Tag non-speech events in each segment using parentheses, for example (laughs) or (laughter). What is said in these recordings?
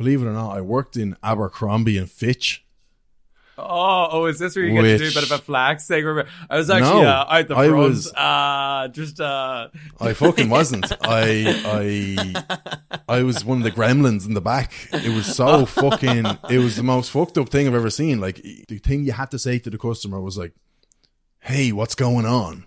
believe it or not, I worked in Abercrombie and Fitch. Oh, oh, is this where you get to do a Which- bit of a flax thing? I was actually No, uh, out the I was- uh, just uh, I fucking wasn't. (laughs) I I I was one of the gremlins in the back. It was so fucking. It was the most fucked up thing I've ever seen. Like the thing you had to say to the customer was like, "Hey, what's going on?"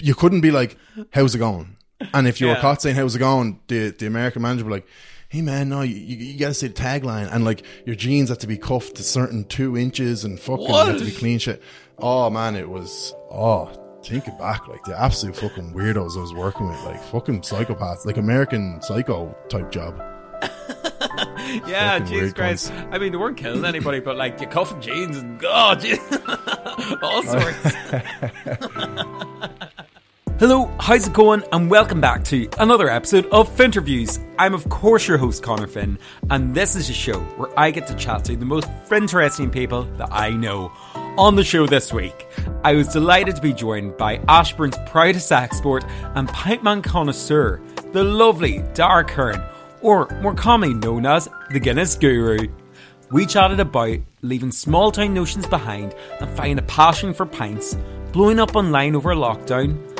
You couldn't be like, "How's it going?" And if you were caught saying "How's it going," the the American manager would be like. Hey man, no, you, you, you gotta say the tagline, and like your jeans have to be cuffed to certain two inches, and fucking you have to be clean shit. Oh man, it was oh, thinking back, like the absolute fucking weirdos I was working with, like fucking psychopaths, like American Psycho type job. (laughs) yeah, Jesus Christ. I mean, they weren't killing anybody, but like you cuffing jeans and oh, (laughs) all sorts. (laughs) Hello, how's it going? And welcome back to another episode of Finterviews. I'm of course your host Connor Finn, and this is a show where I get to chat to the most interesting people that I know. On the show this week, I was delighted to be joined by Ashbourne's proudest export and pipeman connoisseur, the lovely Dara Curran, or more commonly known as the Guinness Guru. We chatted about leaving small town notions behind and finding a passion for pints, blowing up online over lockdown,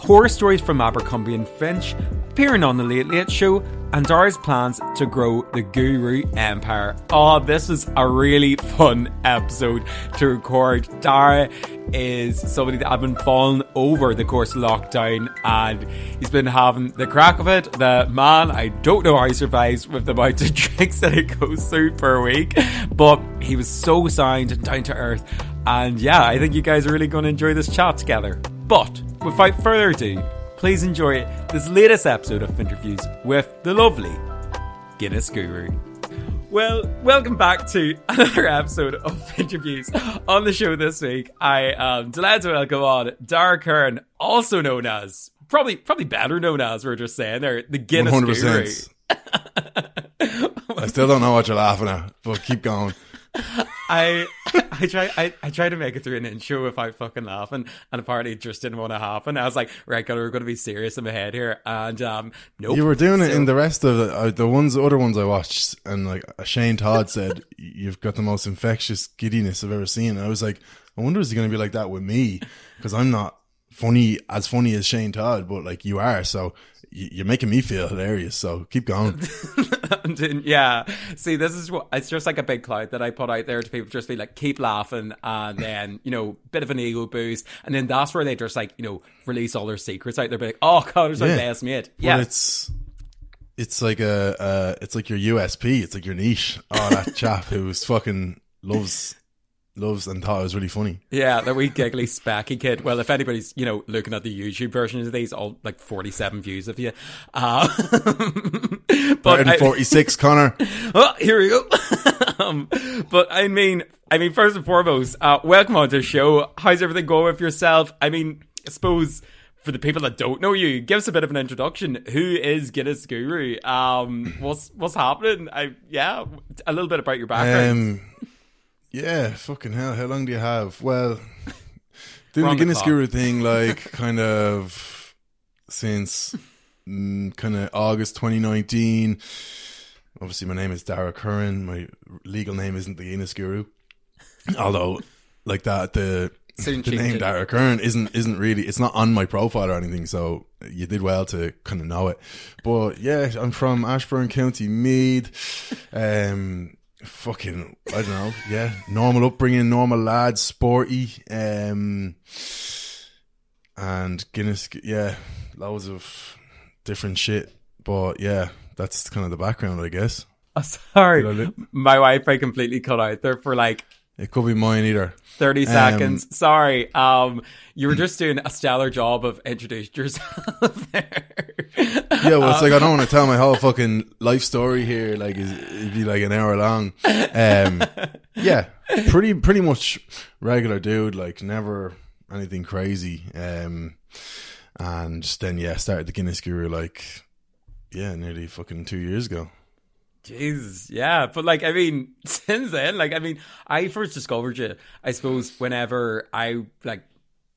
horror stories from Abercrombie and Fitch, appearing on the Late Late Show, and Dara's plans to grow the Guru Empire. Oh, this was a really fun episode to record. Dara is somebody that I've been following over the course of lockdown, and he's been having the crack of it. The man, I don't know how he survives with the amount of (laughs) drinks that he goes through per week, but he was so sound and down to earth. And yeah, I think you guys are really going to enjoy this chat together. But without further ado, please enjoy this latest episode of Finterviews with the lovely Guinness Guru. Well, welcome back to (laughs) another episode of Finterviews. On the show this week, I am delighted to welcome on Dara Curran, also known as, probably probably better known as, we're just saying there, the Guinness Guru. hundred percent. (laughs) I still don't know what you're laughing at, but keep going. I I try I, I try to make it through an intro without fucking laughing, and apparently it just didn't want to happen. I was like, right, God, we're going to be serious in my head here, and um, nope. You were doing it in the rest of the, uh, the ones, other ones I watched, and like Shane Todd (laughs) said, you've got the most infectious giddiness I've ever seen. And I was like, I wonder is he going to be like that with me? Because I'm not funny as funny as Shane Todd, but like you are, so you're making me feel hilarious. So keep going. (laughs) Yeah. See, this is what it's just like a big cloud that I put out there to people just be like, keep laughing, and (laughs) then you know, bit of an ego boost, and then that's where they just like you know release all their secrets out there, be like, oh god, there's our Yeah. best mate. Yeah, it's it's like a uh, it's like your USP. It's like your niche. Oh, that (laughs) chap who's fucking loves loves and thought it was really funny. yeah, that wee giggly specky kid. Well, if anybody's you know looking at the YouTube version of these, all like forty-seven views of you. Uh, (laughs) but I- 46, (laughs) Connor. oh, here we go. (laughs) um, but I mean, I mean, first and foremost, uh, welcome on to the show. How's everything going with yourself? I mean, I suppose for the people that don't know you, give us a bit of an introduction. Who is Guinness Guru? Um, what's what's happening? I yeah, a little bit about your background. Um, yeah, fucking hell. How long do you have? Well, (laughs) doing the the Guinness clock. Guru thing, (laughs) like, kind of since mm, kind of August 2019. Obviously, my name is Dara Curran. My legal name isn't the Guinness Guru, although, like that, the Soon the name. Dara Curran isn't isn't really it's not on my profile or anything. So you did well to kind of know it. But yeah, I'm from Ashbourne County, Meath. Um, fucking I don't know. Yeah, normal upbringing, normal lads, sporty. Um, and Guinness. Yeah, loads of different shit. But yeah, that's kind of the background, I guess. Oh, (laughs) sorry, my Wi-Fi completely cut out there for like It could be mine either. 30 Um, seconds. Sorry. Um, you were just doing a stellar job of introducing yourself (laughs) there. Yeah, well, it's like I don't want to tell my whole fucking life story here. Like, it'd be like an hour long. Um, (laughs) yeah, pretty pretty much regular dude. Like, never anything crazy. Um, and then yeah, started the Guinness Guru like yeah, nearly fucking two years ago. Jesus, yeah, but like I mean, (laughs) since then, like I mean, I first discovered you, I suppose, whenever I like,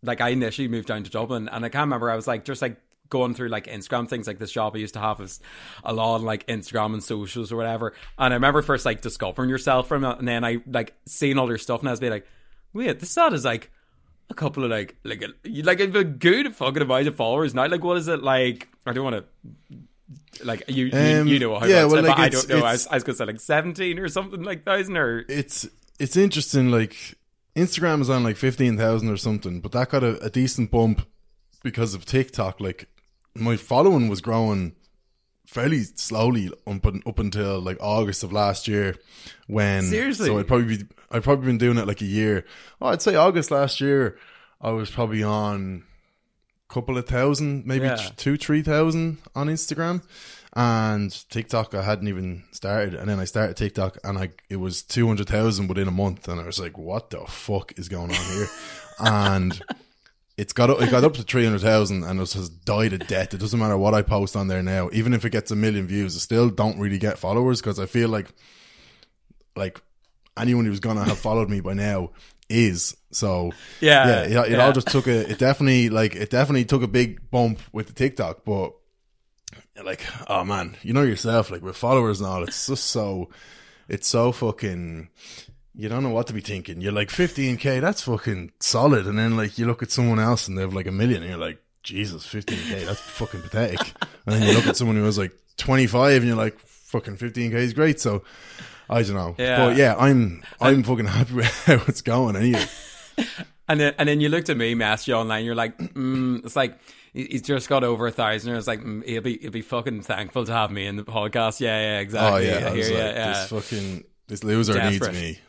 like I initially moved down to Dublin, and I can't remember. I was like, just like going through like Instagram things like this job I used to have is a lot on like Instagram and socials or whatever. And I remember first like discovering yourself from and then I like seeing all your stuff, and I was being like, wait, this ad is like a couple of like like a, like a good fucking amount of followers now. Like, what is it like? I don't want to. Like you, Um, you, you know how yeah, well, like, I don't know. I was, I was gonna say like seventeen or something like thousand or it's it's interesting. Like Instagram is on like fifteen thousand or something, but that got a, a decent bump because of TikTok. Like my following was growing fairly slowly up, up until like August of last year. When Seriously? so I'd probably be I'd probably been doing it like a year. Oh, I'd say August last year. I was probably on couple of thousand, maybe Yeah. two, three thousand on Instagram. And TikTok, I hadn't even started, and then I started TikTok, and I it was two hundred thousand within a month, and I was like, "What the fuck is going on here?" (laughs) and it's got up, it got up to three hundred thousand, and it has died a death. It doesn't matter what I post on there now, even if it gets a million views, I still don't really get followers because I feel like like anyone who's gonna have followed me by now is. So Yeah, yeah it, it yeah. all just took a it definitely like it definitely took a big bump with the tiktok but like oh man you know yourself like with followers and all it's just so it's so fucking you don't know what to be thinking. You're like 15k that's fucking solid and then like you look at someone else and they have like a million and you're like jesus 15k that's fucking pathetic. And then you look at someone who has like 25 and you're like fucking 15k is great so I don't know, Yeah. but yeah, I'm I'm fucking happy with (laughs) how it's going. Anyway, (laughs) And then, and then you looked at me, messaged you online. You're like, mm, it's like he- he's just got over a thousand. And it's like mm, he'll be he'll be fucking thankful to have me in the podcast. Yeah, yeah, oh exactly. yeah, I hear like, ya, this fucking this loser Desperate. needs me.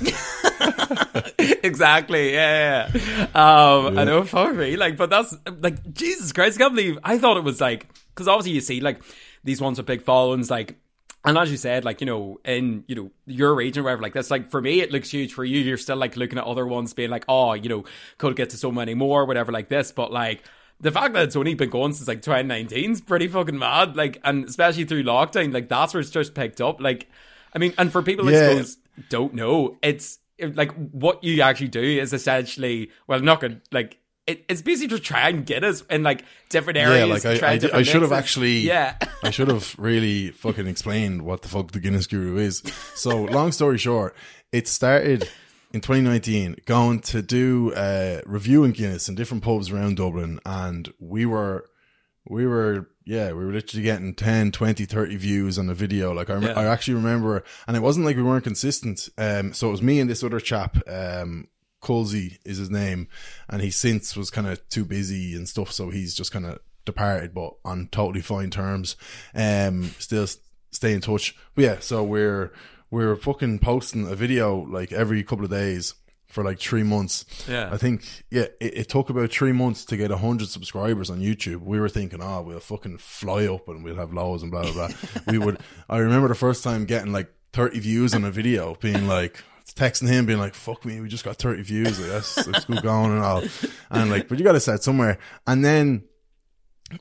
(laughs) exactly. Yeah, yeah. yeah. Um, I know for me, like, but that's like Jesus Christ. I can't believe I thought it was like because obviously you see like these ones with big followings, like. And as you said, like, you know, in, you know, your region or whatever, like that's like for me it looks huge. For you, you're still like looking at other ones being like, oh, you know, could get to so many more, whatever, like this. But like the fact that it's only been going since like 2019 is pretty fucking mad. Like, and especially through lockdown, like that's where it's just picked up. Like, I mean, and for people I Yeah. suppose don't know, it's like what you actually do is essentially, well, not good, like, it, it's basically just try and get us in like different areas. Yeah, like I, I, I should have actually, yeah. I should have really fucking explained what the fuck the Guinness Guru is. So, long story short, it started in 2019 going to do a uh, reviewing Guinness in different pubs around Dublin, and we were, we were, yeah, we were literally getting 10, 20, 30 views on a video. Like I, rem- Yeah. I actually remember, and it wasn't like we weren't consistent. Um, so it was me and this other chap, um, Colsey is his name, and he since was kind of too busy and stuff, so he's just kind of departed, but on totally fine terms. Um, still stay in touch. But yeah, so we're we're fucking posting a video like every couple of days for like three months. Yeah. I think yeah, it, it took about three months to get a hundred subscribers on YouTube. We were thinking, oh, we'll fucking fly up and we'll have loads and blah blah blah. (laughs) we would. I remember the first time getting like thirty views on a video, being like texting him, being like, "Fuck me, we just got thirty views. Like, let's go going and all." And like, but you got to start somewhere. And then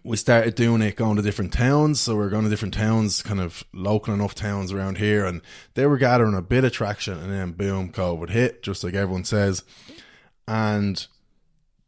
we started doing it going to different towns. So we are going to different towns, kind of local enough towns around here, and they were gathering a bit of traction. And then boom, COVID hit, just like everyone says. And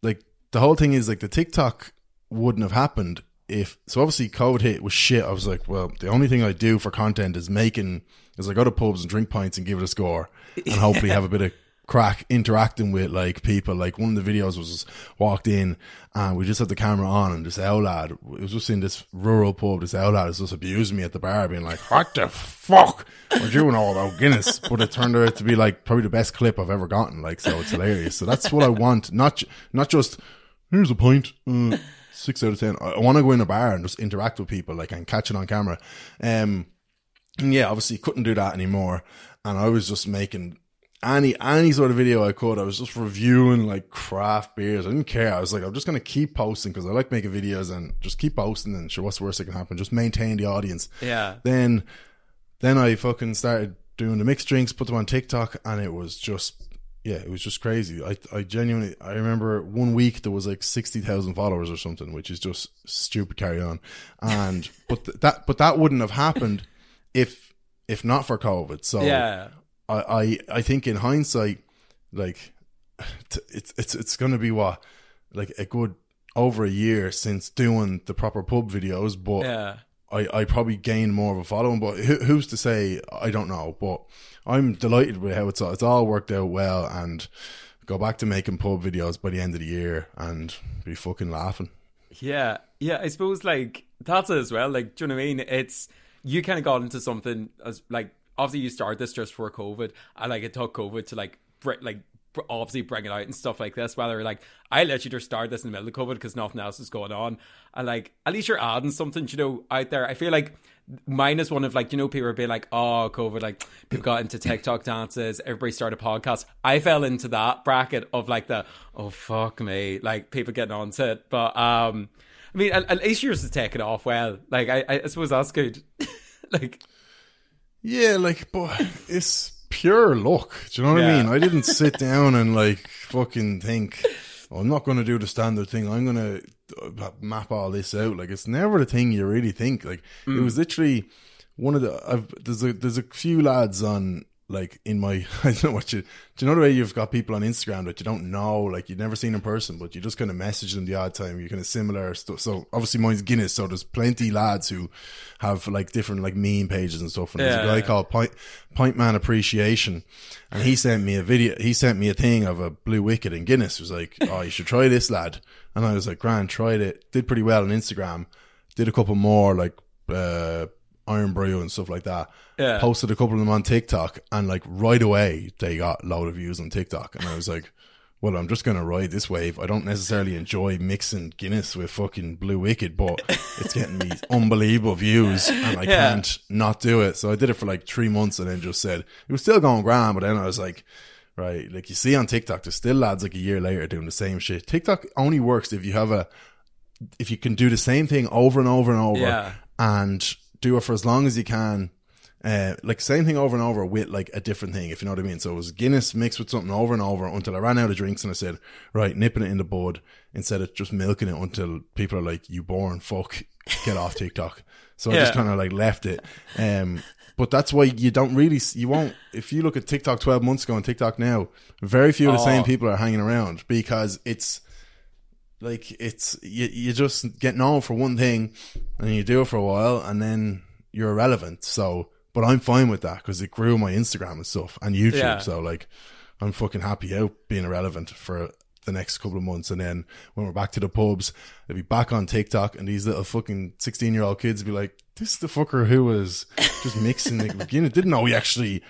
like the whole thing is like the TikTok wouldn't have happened if so obviously COVID hit was shit. I was like, well, the only thing I do for content is making is I go to pubs and drink pints and give it a score and (laughs) hopefully have a bit of crack interacting with like people. Like one of the videos was walked in and we just had the camera on and this owl lad it was just in this rural pub, this owl lad was just abusing me at the bar being like, What the fuck? We're doing all about Guinness. But it turned out to be like probably the best clip I've ever gotten. Like so it's hilarious. So that's what I want. Not not just here's a pint. Uh, six out of ten. I, I want to go in a bar and just interact with people, like and catch it on camera. Um, and yeah, obviously couldn't do that anymore. And I was just making any any sort of video I could. I was just reviewing like craft beers. I didn't care. I was like, I'm just gonna keep posting because I like making videos and just keep posting. And sure, what's the worst that can happen? Just maintain the audience. Yeah. Then, then I fucking started doing the mixed drinks, put them on TikTok, and it was just yeah, it was just crazy. I I genuinely I remember one week there was like sixty thousand followers or something, which is just stupid. Carry on, and but th- that but that wouldn't have happened if if not for COVID. So Yeah. I I, I think in hindsight, like (sighs) it's it's it's going to be what like a good over a year since doing the proper pub videos, but Yeah. I, I probably gained more of a following. But who, who's to say? I don't know. But I'm delighted with how it's all, it's all worked out well, and go back to making pub videos by the end of the year and be fucking laughing. Yeah, yeah. I suppose like that's it as well. Like, do you know what I mean? It's you kind of got into something as like obviously you started this just for COVID, and like it took COVID to like br- like br- obviously bring it out and stuff like this. Whether like I literally just started this in the middle of COVID because nothing else is going on, and like at least you're adding something, you know, out there. I feel like mine is one of like you know people being like oh covid like people got into tiktok dances everybody started podcasts i fell into that bracket of like the oh fuck me like people getting onto it but um i mean at, least yours is taking off well like i i suppose that's good (laughs) like Yeah, like, but it's pure luck. Do you know what Yeah. I mean? I didn't sit (laughs) down and like fucking think, oh, I'm not going to do the standard thing. I'm going to uh, map all this out. Like, it's never the thing you really think. Like, it mm. was literally one of the. I've there's a there's a few lads on like in my (laughs) I don't know what you do you know the way you've got people on Instagram that you don't know like you've never seen in person but you just kind of message them the odd time you're kind of similar stuff. So obviously mine's Guinness so there's plenty lads who have like different like meme pages and stuff and there's a Yeah, guy yeah. called Point Point Man Appreciation and he sent me a video he sent me a thing of a Blue WKD in Guinness. It was like (laughs) oh you should try this lad. And I was like grand tried it. Did pretty well on Instagram. Did a couple more like uh Irn-Bru and stuff like that Yeah. posted a couple of them on TikTok and like right away they got a load of views on TikTok and I was like, well, I'm just gonna ride this wave. I don't necessarily enjoy mixing Guinness with fucking Blue WKD, but it's getting me (laughs) unbelievable views and I Yeah. can't not do it. So I did it for like three months and then just said it was still going grand, but then I was like, right, like you see on TikTok, there's still lads like a year later doing the same shit. TikTok only works if you have a if you can do the same thing over and over and over Yeah. and do it for as long as you can. Uh, like same thing over and over with like a different thing, if you know what I mean. So it was Guinness mixed with something over and over until I ran out of drinks and I said, right, nipping it in the bud instead of just milking it until people are like, you born fuck, get off TikTok. So I just kind of like left it. Um, but that's why you don't really, you won't, if you look at TikTok 12 months ago and TikTok now, very few of the same Oh. people are hanging around because it's, like it's you, you just get known for one thing and you do it for a while and then you're irrelevant so but i'm fine with that because it grew my instagram and stuff and youtube Yeah. so like i'm fucking happy out being irrelevant for the next couple of months and then when we're back to the pubs they'll be back on tiktok and these little fucking 16 year old kids be like this is the fucker who was just mixing the beginning didn't know we actually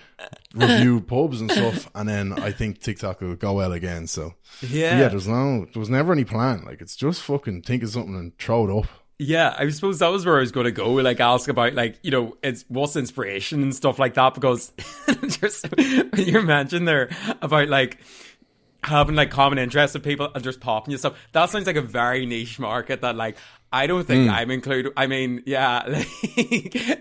reviewed (laughs) pubs and stuff and then i think tiktok will go well again so yeah yeah, there's no, there was never any plan. Like, it's just fucking think of something and throw it up. Yeah, I suppose that was where I was going to go. Like, ask about like you know, it's what's inspiration and stuff like that. Because (laughs) just when you mentioned there about like having like common interests with people and just popping you stuff, that sounds like a very niche market that like. I don't think hmm. I'm included. I mean, yeah, (laughs) like,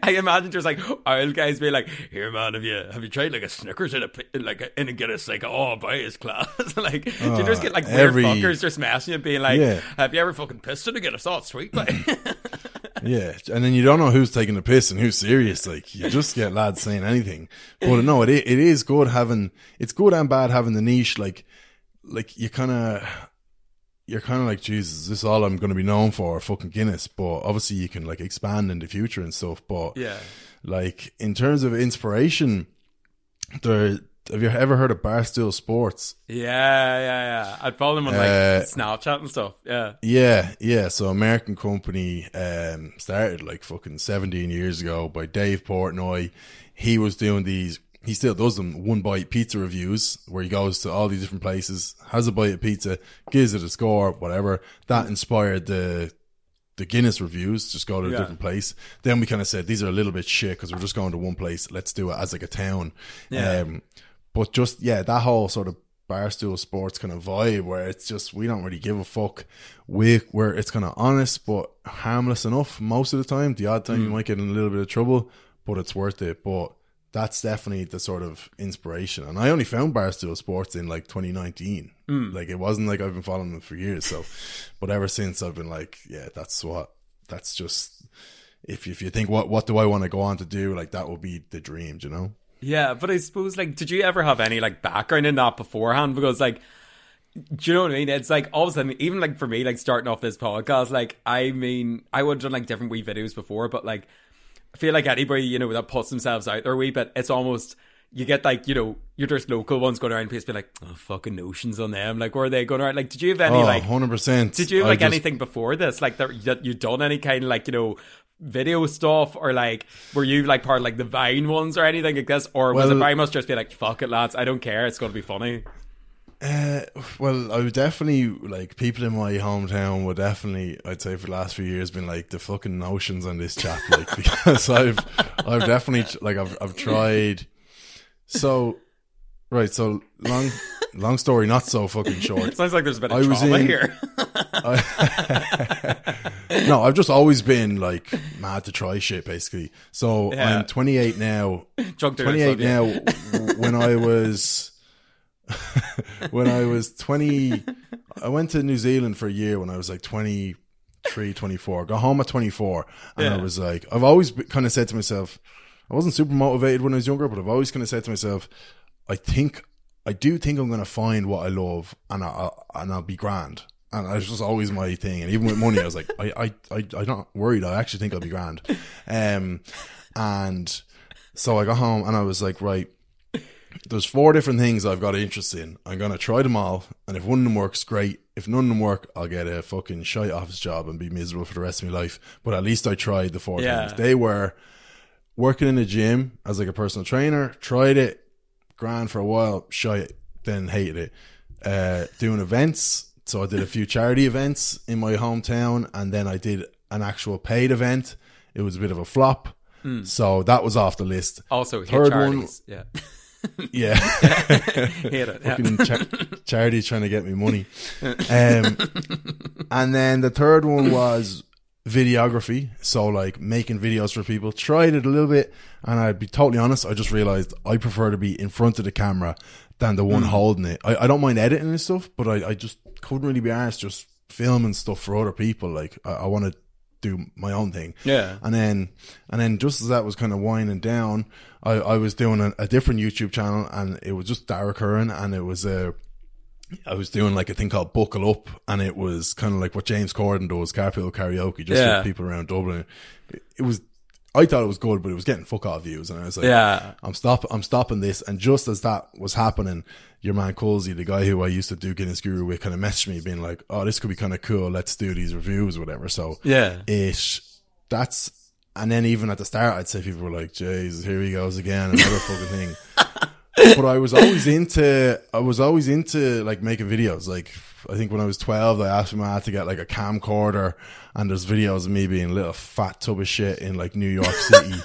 I imagine there's like oil guys being like, "Here, man, have you have you tried like a Snickers in a like a, in a Guinness like oh buy his class?" (laughs) like, do you just ah, get like weird every- fuckers just messing you, and being like, Yeah. "Have you ever fucking pissed in a Guinness? Oh, it's sweet, like." (laughs) Yeah, and then you don't know who's taking the piss and who's serious. Like, you just get lads saying anything. But no, it it is good having. It's good and bad having the niche. Like, like you kind of. You're kind of like, Jesus, this is all I'm going to be known for, fucking Guinness. But obviously, you can like expand in the future and stuff. But Yeah. like in terms of inspiration, there. Have you ever heard of Barstool Sports? Yeah, yeah, yeah. I'd follow them on like Uh, Snapchat and stuff. Yeah. Yeah, yeah. So American company um started like fucking seventeen years ago by Dave Portnoy. He was doing these he still does them one bite pizza reviews where he goes to all these different places, has a bite of pizza, gives it a score, whatever. That inspired the the Guinness reviews, just go to a Yeah. different place. Then we kind of said these are a little bit shit because we're just going to one place. Let's do it as like a town. Yeah. Um, but just yeah, that whole sort of barstool sports kind of vibe where it's just we don't really give a fuck. We where it's kind of honest but harmless enough most of the time. The odd time you might get in a little bit of trouble, but it's worth it. But that's definitely the sort of inspiration. And I only found barstool sports in like 2019. Mm. Like it wasn't like I've been following them for years. So, (laughs) but ever since I've been like, yeah, that's what. That's just if if you think what what do I want to go on to do, like that would be the dream, you know. Yeah, but I suppose like did you ever have any like background in that beforehand? Because like Do you know what I mean? It's like all of a sudden, even like for me, like starting off this podcast, like I mean, I would have done like different wee videos before, but like I feel like anybody you know that puts themselves out there a wee bit, it's almost you get like you know you're just local ones going around and be like oh fucking notions on them. Like where are they going around? Like did you have any Oh, like 100%. did you have like just- anything before this? Like that you done any kind of like you know video stuff or like were you like part of like the Vine ones or anything like this? Or was it Well- very much just be like fuck it lads I don't care it's gonna be funny Uh, well, I would definitely like people in my hometown would definitely, I'd say, for the last few years, been like the fucking notions on this chap, (laughs) like because I've, I've definitely like I've I've tried. So, right, so long, long story, not so fucking short. sounds like there's a bit I of was trauma in- here (laughs) No, I've just always been like mad to try shit, basically. So Yeah. I'm 28 now. (laughs) Drunk 28 now. when I was (laughs) when I was 20 I went to New Zealand for a year when I was like 23 24 got home at 24 and I was like I've always kind of said to myself I wasn't super motivated when I was younger but I've always kind of said to myself I think I do think I'm going to find what I love and I, I and I'll be grand. And that was just always my thing and even with money I was like I I, I I'm not worried. I actually think I'll be grand. Um and so I got home and I was like right there's four different things I've got interest in. I'm gonna try them all, and if one of them works, great. If none of them work, I'll get a fucking shite office job and be miserable for the rest of my life. But at least I tried the four Yeah. things. They were working in a gym as like a personal trainer. Tried it, grand for a while, shite, then hated it. Uh, doing events, so I did a few (laughs) charity events in my hometown, and then I did an actual paid event. It was a bit of a flop. So that was off the list. also hit Third one- yeah (laughs) Yeah. (laughs) hit it fucking cha- charity's trying to get me money. Um, and then the third one was videography. So like making videos for people. Tried it a little bit, and I'd be totally honest. I just realized I prefer to be in front of the camera than the one holding it. I, I don't mind editing and stuff, but I, I just couldn't really be asked just filming stuff for other people. Like I, I want to do my own thing. Yeah. And then, and then just as that was kind of winding down, I, I was doing a, a different YouTube channel and it was just Dara Curran and it was a, I was doing like a thing called Buckle Up and it was kind of like what James Corden does, Carpool Karaoke, just Yeah. for people around Dublin. It, it was, I thought it was good, but it was getting fuck off views and I was like, Yeah. I'm stop, I'm stopping this. And just as that was happening, your man Colsey, the guy who I used to do Guinness Guru with, kind of messaged me being like, oh, this could be kind of cool. Let's do these reviews or whatever. So Yeah. it that's and then even at the start I'd say people were like, Jesus, here he goes again, another (laughs) fucking thing. But I was always into I was always into like making videos. Like I think when I was twelve I asked my dad to get like a camcorder and there's videos of me being a little fat tub of shit in like New York City.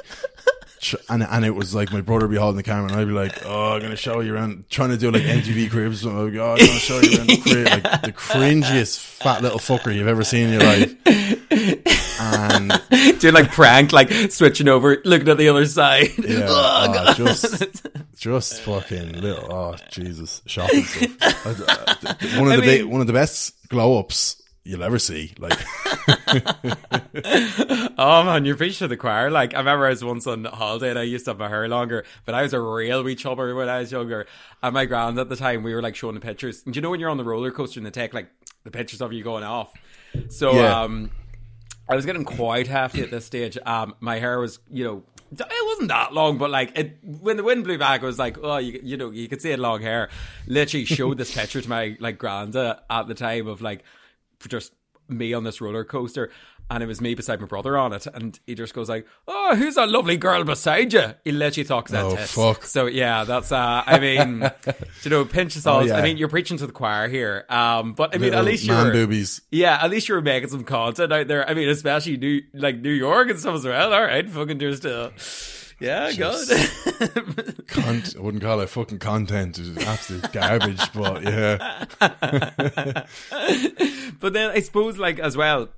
And and it was like my brother would be holding the camera and I'd be like, oh, I'm gonna show you around, trying to do like MTV cribs. I'm like, oh, I'm gonna show you around the crib, like the (laughs) cringiest fat little fucker you've ever seen in your life. And (laughs) doing like prank like switching over looking at the other side Yeah, (laughs) oh, just, just fucking little. Oh Jesus, shocking stuff. One of I the big, one of the best glow ups you'll ever see. Like, (laughs) Oh man, you're preaching to the choir. Like I remember I was once on holiday and I used to have my hair longer, but I was a real wee chubber when I was younger. And my grand at the time, we were like showing the pictures. And do you know when you're on the roller coaster and they take like the pictures of you going off? So Yeah. um, I was getting quite hefty at this stage. Um, my hair was, you know, it wasn't that long, but like it when the wind blew back, it was like, oh, you, you know, you could see it long hair. Literally showed this picture to my like granda at the time of like just me on this roller coaster. And it was me beside my brother on it, and he just goes like, "Oh, who's that lovely girl beside you?" He literally talks that Oh, tits. fuck. So yeah, that's uh, I mean, (laughs) you know, pinch yourselves. Oh, yeah. I mean, you're preaching to the choir here. Um, but I mean, at least you're boobies. yeah, at least you're making some content out there. I mean, especially New like New York and stuff as well. All right, fucking just uh, yeah, good. (laughs) Con- I wouldn't call it fucking content. It's absolute garbage, but yeah. (laughs) but then I suppose like as well,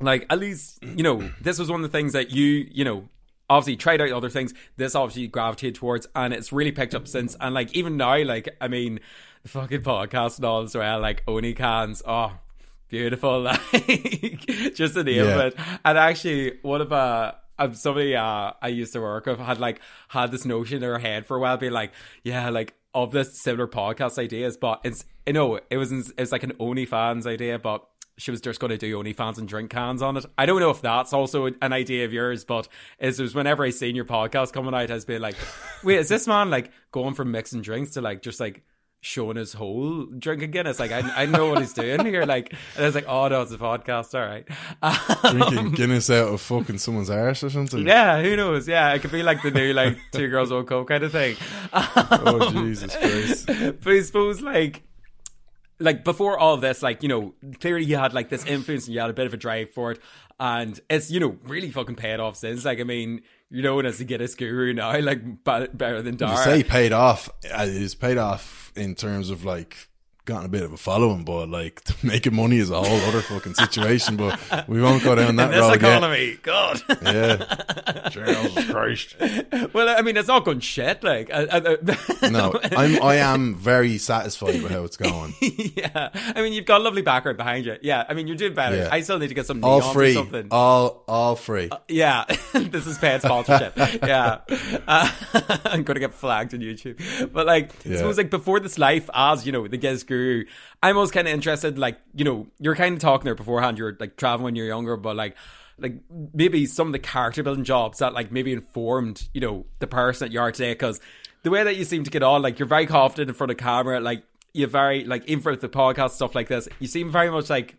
like at least you know this was one of the things that you you know obviously tried out other things. This obviously gravitated towards, and it's really picked up since. And like even now, like I mean, the fucking podcast and all as well, like Only Cans, oh. Beautiful, (laughs) like just the name Yeah. of it. And actually, one of uh, um, somebody uh, I used to work with had like had this notion in her head for a while, being like, yeah, like of this similar podcast ideas, but it's you know it was it was like an OnlyFans idea, but she was just going to do OnlyFans and drink cans on it. I don't know if that's also an idea of yours, but it was whenever I seen your podcast coming out, has been like, wait, is this man like going from mixing drinks to like just like showing his whole drinking Guinness. Like I, I know what he's doing here. Like and I was like, oh no, it's a podcast. All right, Drinking um, Guinness out of fucking someone's arse or something. yeah, who knows? Yeah, it could be like the new like two girls one cup kind of thing. Oh Jesus Christ! (laughs) but I suppose like like before all of this, like you know, clearly you had like this influence and you had a bit of a drive for it, and it's you know really fucking paid off since. Like I mean, you're known as the Guinness guru now, (laughs) like better than Dara. You say paid off. uh, It's paid off in terms of like gotten a bit of a following, but like (laughs) making money is a whole other fucking situation. But we won't go down (laughs) that in this road yet. economy, God. Yeah, (laughs) Jesus Christ. well, I mean, it's not going shit. Like, I, I, No, I'm I am very satisfied with how it's going. yeah. I mean, you've got a lovely background behind you. Yeah. I mean, you're doing better. Yeah. I still need to get some All neons or free, something. all all free. Yeah, this is paid sponsorship. yeah, uh, I'm gonna get flagged on YouTube. But like, I Yeah. suppose like before this life, as you know, the Giz Guru, I'm always kind of interested. Like, you know, you're kind of talking there beforehand. You're like traveling when you're younger, but like, like maybe some of the character building jobs that like maybe informed you know the person that you are today. Because the way that you seem to get on, like, you're very confident in front of camera. Like, you're very like in front of the podcast stuff like this. You seem very much like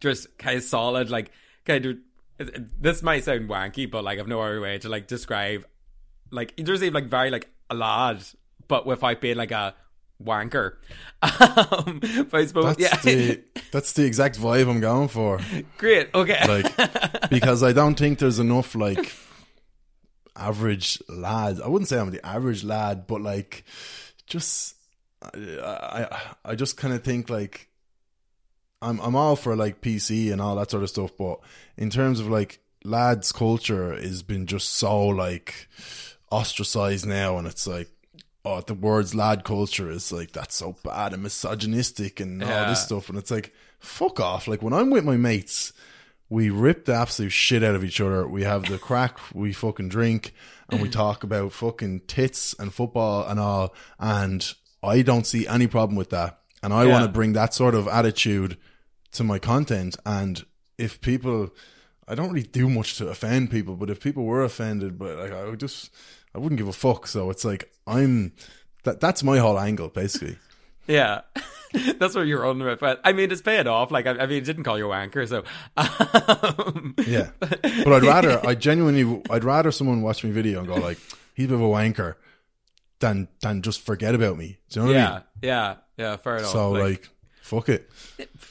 just kind of solid, like kind of. This might sound wanky, but like I've no other way to like describe. Like you just seem like very like a lad, but without being like a wanker. (laughs) Um, but I suppose That's yeah, the that's the exact vibe I'm going for. (laughs) great. Okay, Like (laughs) because I don't think there's enough like average lads. I wouldn't say I'm the average lad, but like just I I, I just kind of think like I'm I'm all for like PC and all that sort of stuff, but in terms of like lads culture has been just so like ostracized now and it's like oh the words lad culture is like that's so bad and misogynistic and all this stuff. And it's like fuck off. Like when I'm with my mates we rip the absolute shit out of each other. We have the crack (laughs) we fucking drink and we talk about fucking tits and football and all. And I don't see any problem with that. And I Yeah. want to bring that sort of attitude to my content. And if people I don't really do much to offend people, but if people were offended, but like I would just I wouldn't give a fuck. So it's like I'm that that's my whole angle basically. (laughs) yeah. (laughs) That's what you're on with, but I mean, it's paying off. Like, I, I mean, it didn't call you a wanker, so (laughs) um, Yeah. But I'd rather I genuinely I'd rather someone watch my video and go like, he's a bit of a wanker than than just forget about me. Do you know what I yeah, mean? yeah, yeah. Fair enough. So like, fuck it.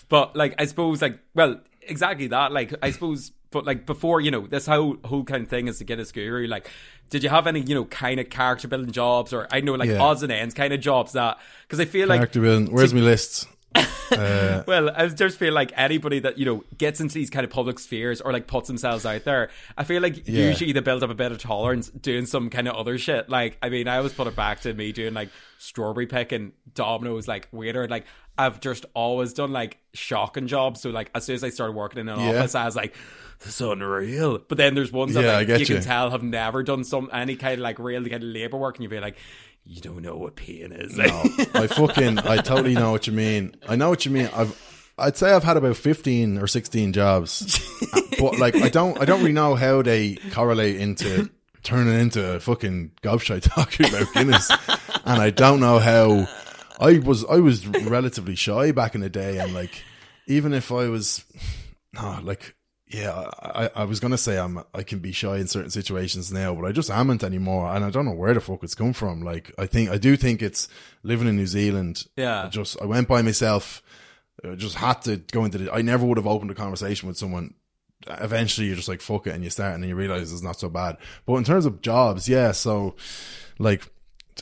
But like, I suppose, like, well, exactly that. Like, I suppose, but like before, you know, this whole whole kind of thing is to get a guru. Like, did you have any, you know, kind of character building jobs, or I know like Yeah. odds and ends kind of jobs that? Because I feel like Character building. Where's my list? (laughs) Uh, Well, I just feel like anybody that you know gets into these kind of public spheres or like puts themselves out there, I feel like Yeah. usually they build up a bit of tolerance doing some kind of other shit. Like, I mean, I always put it back to me doing like strawberry picking, Domino's, like waiter. Like, I've just always done like shocking jobs. So like, as soon as I started working in an Yeah. office, I was like. This is unreal, but then there's ones that Yeah, I like, get you can you. tell have never done some any kind of like real kind of labor work, and you'd be like, you don't know what pain is. no, I fucking I totally know what you mean. I know what you mean. I've I'd say I've had about fifteen or sixteen jobs, (laughs) but like I don't I don't really know how they correlate into turning into a fucking gobshite talking (laughs) about Guinness, and I don't know how. I was I was relatively shy back in the day, and like even if I was, (sighs) no, like yeah, I, I was gonna say I'm I can be shy in certain situations now, but I just amn't anymore, and I don't know where the fuck it's come from. Like I think I do think it's living in New Zealand. Yeah. I just I went by myself. I just had to go into the. I never would have opened a conversation with someone. Eventually, you're just like fuck it, and you start, and then you realize it's not so bad. But in terms of jobs, yeah. So, like,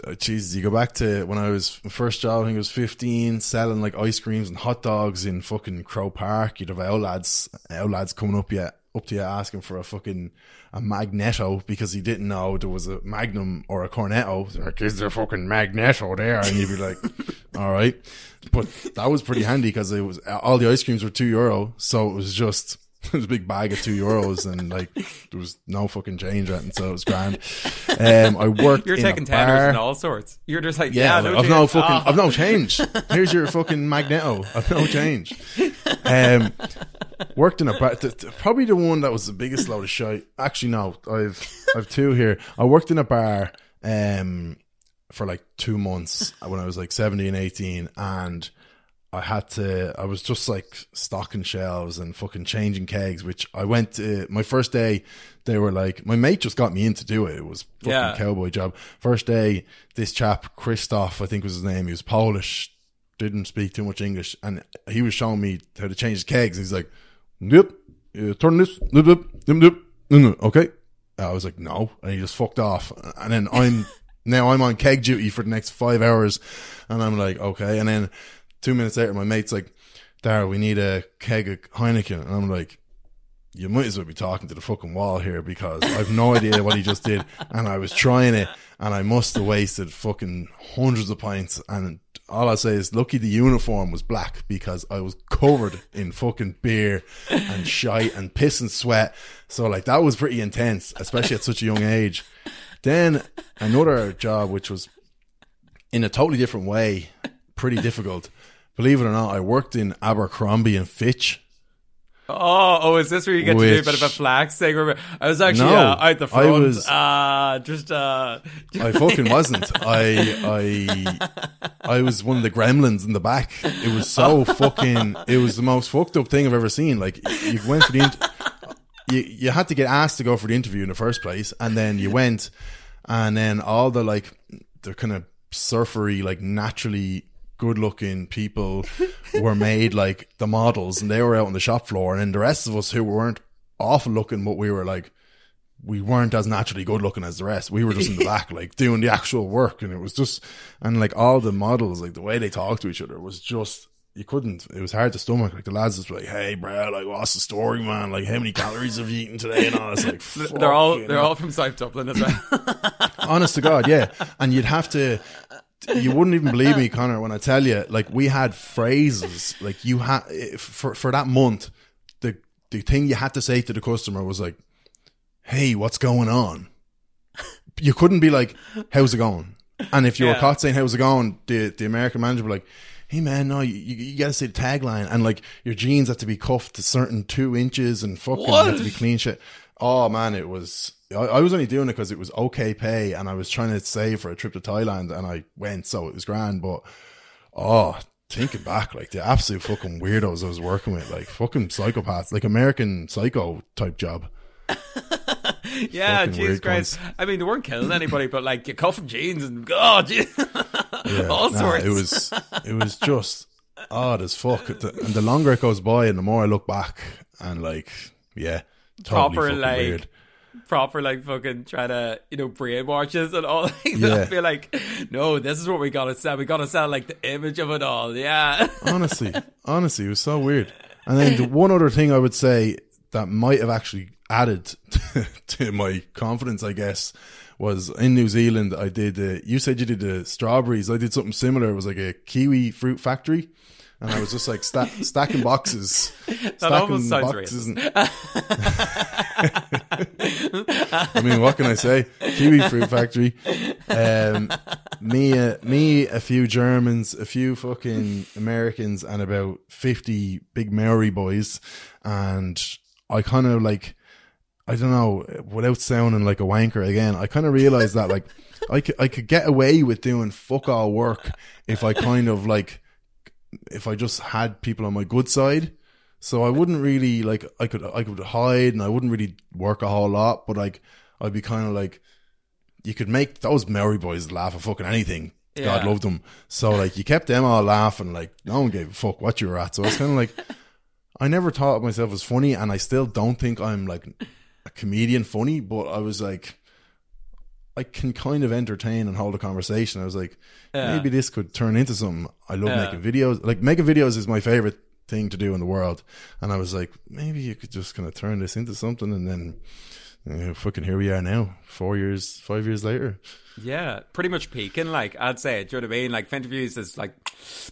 Uh, Jesus, you go back to when I was first job. I think it was 15, selling like ice creams and hot dogs in fucking Croke Park. You'd have our lads, our lads coming up yet up to you asking for a fucking a Magneto because he didn't know there was a Magnum or a Cornetto. He's Like, is there fucking Magneto there? And you'd be like, (laughs) all right. But that was pretty handy because it was all the ice creams were two euro, so it was just (laughs) was a big bag of two euros and like there was no fucking change at it, so it was grand. Um, I (laughs) worked. You're in taking bar. and all sorts. You're just like, Yeah, yeah, no I've no fucking, Ah. I've no change. Here's your fucking magneto. I've no change. Um, worked in a bar. th- th- Probably the one that was the biggest load of shit. Actually, no, I've I've two here. I worked in a bar um for like two months when I was like 17, 18 and. I had to, I was just like stocking shelves and fucking changing kegs, which I went to, my first day, they were like, my mate just got me in to do it. It was fucking Yeah. cowboy job. First day, this chap, Christoph, I think was his name, he was Polish, didn't speak too much English, and he was showing me how to change his kegs. He's like, yep, uh, turn this, yep, yep, yep, yep, no, no, okay. I was like, no, and he just fucked off. And then I'm, (laughs) now I'm on keg duty for the next five hours, and I'm like, okay. And then two minutes later, my mate's like, Dara, we need a keg of Heineken. And I'm like, you might as well be talking to the fucking wall here because I've no idea what he just did. And I was trying it and I must have wasted fucking hundreds of pints. And all I say is, lucky the uniform was black because I was covered in fucking beer and shite and piss and sweat. So like that was pretty intense, especially at such a young age. Then another job, which was in a totally different way, pretty difficult. Believe it or not, I worked in Abercrombie and Fitch. Oh, oh, is this where you get to do a bit of a Which- flax thing? I was actually No, uh, out the I front. was- uh, just uh, (laughs) I fucking wasn't. I I I was one of the gremlins in the back. It was so fucking. It was the most fucked up thing I've ever seen. Like you went for the. Inter- you you had to get asked to go for the interview in the first place, and then you went, and then all the like the kind of surfery, like naturally good looking people were made (laughs) like the models, and they were out on the shop floor, and then the rest of us who weren't awful looking, but we were like we weren't as naturally good looking as the rest. We were just in the back, like (laughs) doing the actual work, and it was just and like all the models, like the way they talked to each other was just you couldn't. It was hard to stomach. Like the lads was like, "Hey, bro, like what's the story, man? Like how many calories have you eaten today?" And all this, like (laughs) they're all, they're hell. all from South Dublin as well. honest to God, yeah. And you'd have to. You wouldn't even believe me, (laughs) Connor, when I tell you, like we had phrases, like you had for for that month. The the thing you had to say to the customer was like, "Hey, what's going on?" You couldn't be like, "How's it going?" And if you were caught saying "How's it going," the the American manager would be like. Hey man, no, you, you, you gotta say the tagline, and like your jeans have to be cuffed to certain two inches, and fucking What? have to be clean shit. Oh man, it was. I, I was only doing it because it was okay pay, and I was trying to save for a trip to Thailand, and I went, so it was grand. But oh, thinking back, like the absolute fucking weirdos I was working with, like fucking psychopaths, like American Psycho type job. (laughs) yeah, Jesus Christ. I mean, they weren't killing anybody, but like you cuffing jeans and oh. (laughs) Yeah, all nah, sorts. It was it was just odd as fuck. And the longer it goes by, and the more I look back, and like, yeah, totally Proper, like, weird. proper like fucking try to you know brainwash us and all (laughs) like. Yeah. I feel like no, this is what we gotta sell. We gotta sell like the image of it all. Yeah. (laughs) honestly, honestly, it was so weird. And then the one other thing I would say that might have actually added (laughs) to my confidence, I guess, was in New Zealand. I did. Uh, you said you did the strawberries. I did something similar. It was like a kiwi fruit factory. And I was just like sta- stacking boxes, stacking almost sounds boxes. And I mean, what can I say? Kiwi Fruit Factory. Um, me, uh, me, a few Germans, a few fucking Americans, and about fifty big Maori boys. And I kind of like, I don't know, without sounding like a wanker again, I kind of realized that like I could, I could get away with doing fuck all work if I kind of like, if I just had people on my good side. So I wouldn't really like I could I could hide and I wouldn't really work a whole lot, but like I'd be kind of like you could make those Maori boys laugh at fucking anything. God loved them. So like you kept them all laughing, like no one gave a fuck what you were at. So I was kind of like (laughs) I never thought of myself as funny, and I still don't think I'm like a comedian funny, but I was like. I can kind of entertain and hold a conversation. I was like, Yeah. maybe this could turn into something. I love Yeah. making videos. Like making videos is my favorite thing to do in the world. And I was like, maybe you could just kind of turn this into something. And then uh, fucking here we are now, four years, five years later. Yeah, pretty much peaking. Like I'd say, do you know what I mean? Like Finterviews is like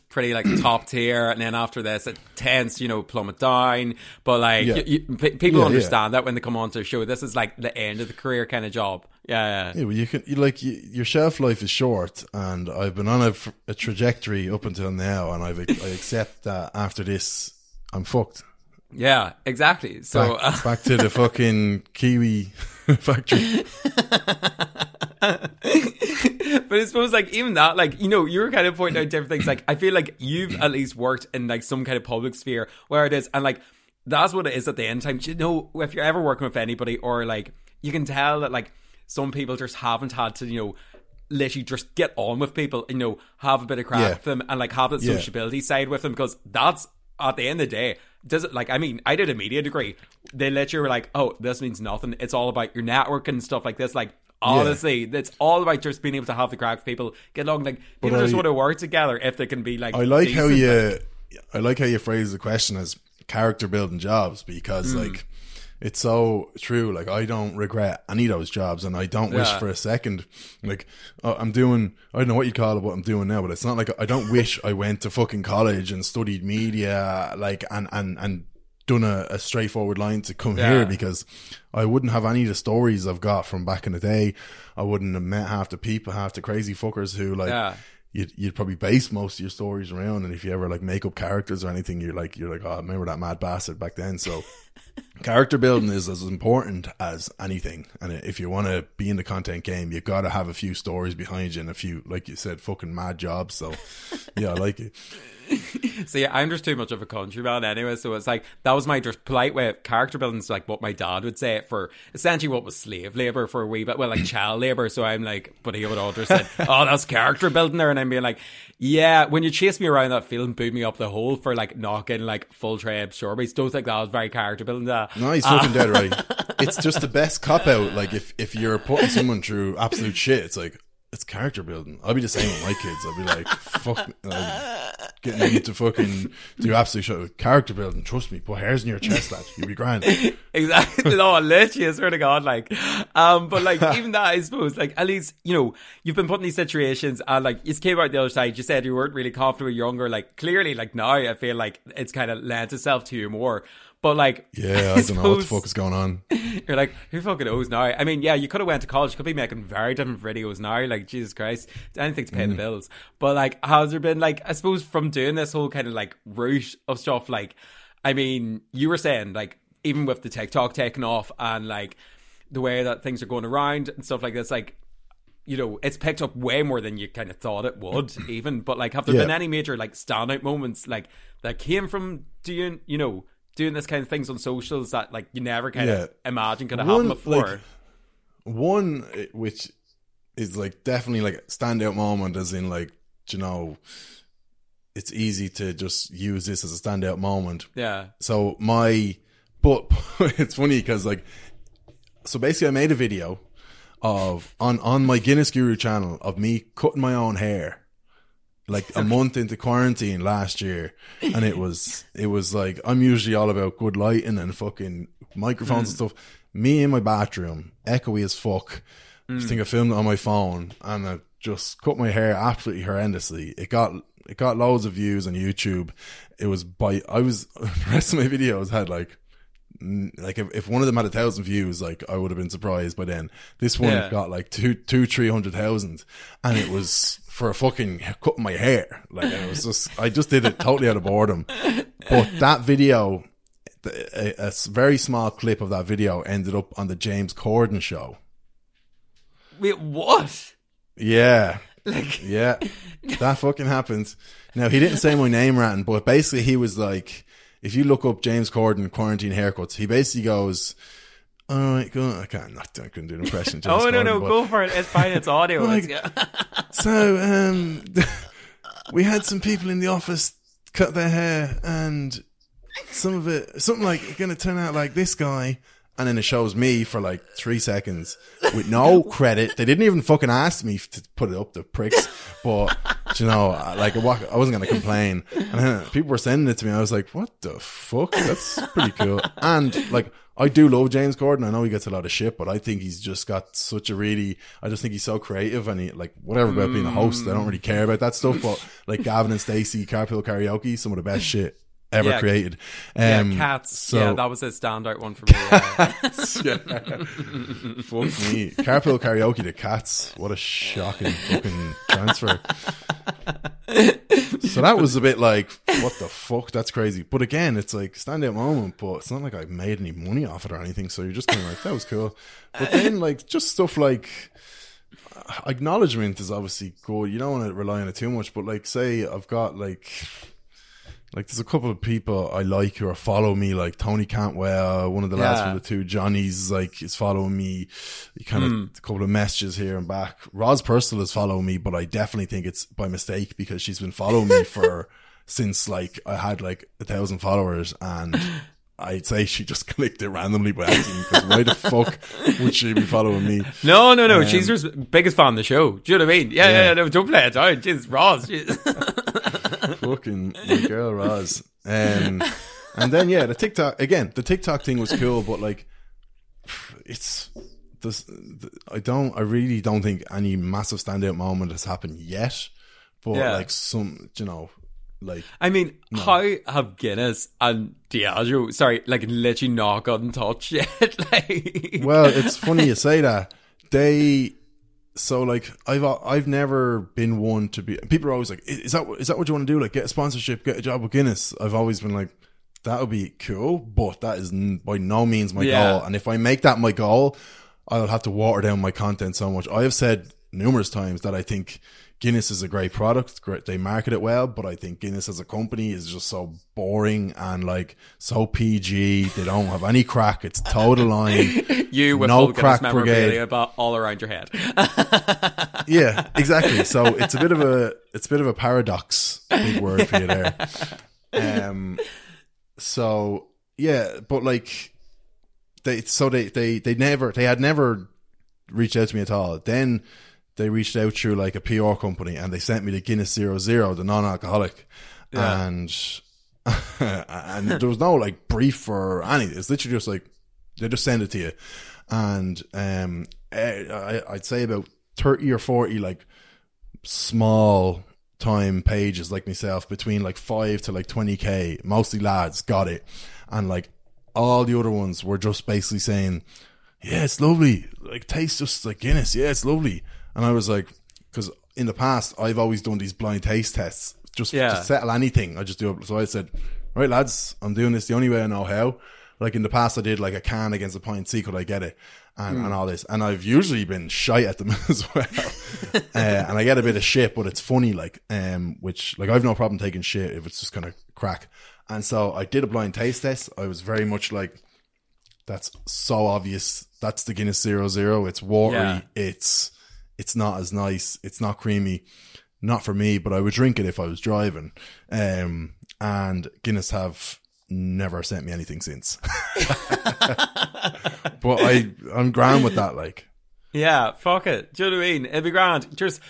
pretty like (clears throat) top tier, and then after this it tends, you know, plummet down. But like Yeah. you, you, pe- people Yeah, understand that when they come onto a show, this is like the end of the career kind of job. Yeah, yeah. Yeah, well, you can you, like you, your shelf life is short, and I've been on a trajectory up until now, and I've I accept that after this, I'm fucked. Yeah, exactly. So Back, uh, back to the fucking kiwi (laughs) factory. (laughs) but I suppose like even that, like you know, you were kind of pointing out different things. Like I feel like you've at least worked in like some kind of public sphere where it is, and like that's what it is at the end time. You know, if you're ever working with anybody, or like you can tell that like some people just haven't had to, you know. Literally, just get on with people, you know, have a bit of crack Yeah. with them, and like have that Yeah. sociability side with them, because that's at the end of the day. Does it like? I mean, I did a media degree. They let you were like, oh, this means nothing. It's all about your network and stuff like this. Like, honestly, it's all about just being able to have the crack with people, get along. Like people just want to work together if they can be like. I like how decent, like- you I like how you phrase the question as character building jobs because hmm. like it's so true. Like I don't regret any of those jobs, and I don't wish Yeah. for a second. Like uh, I'm doing, I don't know what you call it, what I'm doing now, but it's not like I don't wish I went to fucking college and studied media, like and and and done a, a straightforward line to come Yeah. here because I wouldn't have any of the stories I've got from back in the day. I wouldn't have met half the people, half the crazy fuckers who like Yeah. you'd, you'd probably base most of your stories around. And if you ever like make up characters or anything, you're like, you're like, oh, I remember that mad bastard back then. So (laughs) character building is as important as anything. And if you want to be in the content game, you got to have a few stories behind you and a few, like you said, fucking mad jobs. So yeah, I like it. (laughs) So yeah, I'm just too much of a countryman anyway. So it's like that was my just polite way of character building. Is like what my dad would say for essentially what was slave labor for a wee bit, well, like child labor. So I'm like, but he would all just said, (laughs) "Oh, that's character building there," and I'm being like, "Yeah." When you chase me around that field and boot me up the hole for like knocking like full tray of strawberries, don't think that was very character building. That No, he's fucking dead right. (laughs) It's just the best cop out. Like if, if you're putting someone through absolute shit, it's like, it's character building. I'll be the same with my kids. I'll be like, fuck, like, getting them to fucking do absolute shit. Character building, trust me. Put hairs in your chest, lad. You'll be grand. (laughs) Exactly. No, literally, I swear to God, like, um, but like, (laughs) even that, I suppose, like, at least, you know, you've been put in these situations and like, you came out the other side, you said you weren't really confident when you were younger, like, clearly, like, now I feel like it's kind of lent itself to you more. But like, Yeah, (laughs) I don't know what the fuck is going on. (laughs) You're like, who fucking knows now? I mean, yeah, you could have went to college, could be making very different videos now, like, Jesus Christ, anything to pay Mm. the bills. But like, has there been like, I suppose from doing this whole kind of like route of stuff, like, I mean, you were saying like, even with the TikTok taking off and like the way that things are going around and stuff like this, like, you know, it's picked up way more than you kind of thought it would, (clears throat) even. But like, have there Yeah. been any major like standout moments like that came from doing, you know, doing this kind of things on socials that like you never kind Yeah. of imagined could have One, happened before? like, One eh, which is like definitely like a standout moment, as in like you know, it's easy to just use this as a standout moment. yeah, So my, but (laughs) it's funny because like, so basically I made a video of on on my Guinness Guru channel of me cutting my own hair. Like a month into quarantine last year, and it was it was like I'm usually all about good lighting and fucking microphones and stuff. Me in my bathroom, echoey as fuck. I think I filmed it on my phone, and I just cut my hair absolutely horrendously. It got it got loads of views on YouTube. It was by I was (laughs) the rest of my videos had like mm, like if, if one of them had a thousand views, like I would have been surprised by then. This one Yeah. got like two, two, three hundred thousand, and it was for a fucking cutting my hair. Like it was just, I just did it totally out of boredom. But that video, a, a, very small clip of that video ended up on the James Corden show. wait, what? Yeah, Like, yeah, that fucking happened. Now he didn't say my name, Ratton, but basically he was like, if you look up James Corden quarantine haircuts, he basically goes, "All right, go." I can't, I couldn't do an impression. (laughs) Oh no, no, but- go for it. It's fine. It's audio. Like- (laughs) So, um, (laughs) we had some people in the office cut their hair, and some of it, something like, going to turn out like this guy. And then it shows me for like three seconds with no (laughs) credit. They didn't even fucking ask me to put it up, the pricks. But you know, like I wasn't going to complain. And then people were sending it to me. I was like, what the fuck? That's pretty cool. And like, I do love James Corden. I know he gets a lot of shit, but I think he's just got such a really, I just think he's so creative and he, like, whatever about being a host, I don't really care about that stuff. But like Gavin and Stacey, Carpool Karaoke, some of the best shit ever Yeah. created. yeah, Um, cats. so- yeah, that was a standout one for me. yeah. (laughs) yeah. Fuck me. Carpool karaoke to cats. What a shocking fucking transfer. so that was a bit like, what the fuck? That's crazy. But again, it's like standout moment, but it's not like I made any money off it or anything. So you're just kind of like, that was cool. But then like just stuff like acknowledgement is obviously good. You don't want to rely on it too much, but like say I've got like like there's a couple of people I like who are follow me, like Tony Cantwell, one of the lads Yeah. from the two Johnny's like is following me. Kind of Hmm. a couple of messages here and back. Roz Purcell is following me, but I definitely think it's by mistake because she's been following me for (laughs) since like I had like a thousand followers and. (laughs) I'd say she just (laughs) clicked it randomly by accident because why the fuck would she be following me? No, no, no. she's your biggest fan of the show. Do you know what I mean? Yeah, yeah, Yeah. no, don't play it down. Jeez, Roz. jeez. Fucking my girl Roz. Um, and then yeah, the TikTok again. The TikTok thing was cool, but like, it's this. I don't. I really don't think any massive standout moment has happened yet. But Yeah. like some, you know, like I mean, how have Guinness and Diageo, sorry, like literally not gotten touched yet? (laughs) like, well, it's funny you say that. They so like I've uh, I've never been one to be. People are always like, "Is that is that what you want to do? Like get a sponsorship, get a job with Guinness." I've always been like, that would be cool, but that is n- by no means my Yeah. goal. And if I make that my goal, I'll have to water down my content so much. I have said numerous times that I think Guinness is a great product. Great, they market it well, but I think Guinness as a company is just so boring and like so PG. They don't have any crack. It's total line. (laughs) you with no crack brigade. about all around your head. (laughs) yeah, exactly. So it's a bit of a it's a bit of a paradox. Big word for you there. Um. So yeah, but like they so they they they never they had never reached out to me at all. Then they reached out through like a PR company and they sent me the Guinness Zero Zero, the non-alcoholic, Yeah. and (laughs) and there was no like brief or anything. It's literally just like they just send it to you, and um, eh, I, I'd say about thirty or forty like small time pages like myself between like five to like twenty k, mostly lads got it, and like all the other ones were just basically saying, "Yeah, it's lovely. Like tastes just like Guinness. Yeah, it's lovely." And I was like, because in the past I've always done these blind taste tests just Yeah. to settle anything. I just do it. So I said, "Right, lads, I'm doing this the only way I know how." Like in the past, I did like a can against a pint. See, could I get it? And, Hmm. and all this. And I've usually been shy at them (laughs) as well. (laughs) uh, and I get a bit of shit, but it's funny, like, um, which, like, I've no problem taking shit if it's just kind of crack. And so I did a blind taste test. I was very much like, that's so obvious. That's the Guinness Zero Zero. It's watery. Yeah. It's, it's not as nice. It's not creamy. Not for me, but I would drink it if I was driving. Um, and Guinness have never sent me anything since. (laughs) but I, I'm grand with that. Like, Yeah, fuck it. Do you know what I mean? It'd be grand. Just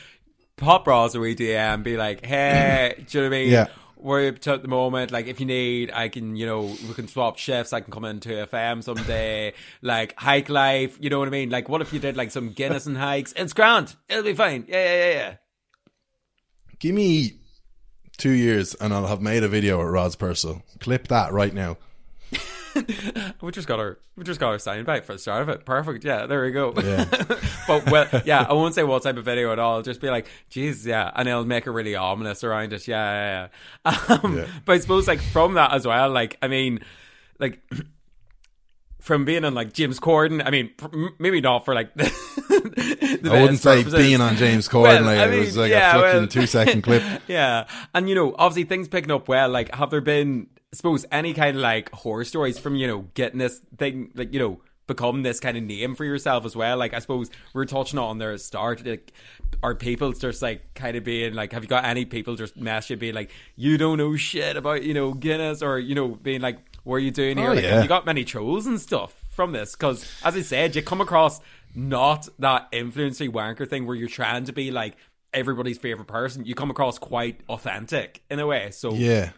pop Roz a wee DM, be like, hey, do you know what I mean? Yeah. Up at the moment. Like, if you need, I can, you know, we can swap shifts. I can come into FM someday. (laughs) like, hike life. You know what I mean? Like, what if you did like some Guinness and hikes? It's grand. It'll be fine. Yeah, yeah, yeah, yeah. give me two years and I'll have made a video with Roz Purcell. Clip that right now. (laughs) We just got our we just got our sign back for the start of it. Perfect. Yeah, there we go. Yeah. (laughs) but well, yeah, I won't say what type of video at all. I'll just be like, geez, yeah, and it'll make it really ominous around it. Yeah, yeah, yeah. (laughs) Um, Yeah. But I suppose like from that as well, like I mean, like. (clears throat) From being on like James Corden, I mean, pr- maybe not for like the, I wouldn't say purposes. being on James Corden Well, like I it was like yeah, a fucking well- two second clip. yeah. And, you know, obviously things picking up well. Like, have there been, I suppose, any kind of like horror stories from, you know, getting this thing, like, you know, become this kind of name for yourself as well? Like, I suppose we are touching on there at the start. Like, are people just like kind of being like, have you got any people just mess you being like, you don't know shit about, you know, Guinness or, you know, being like, what are you doing here? Oh, like, yeah. you got many trolls and stuff from this? Because, as I said, you come across not that influency wanker thing where you're trying to be like, everybody's favorite person. You come across quite authentic in a way. So Yeah.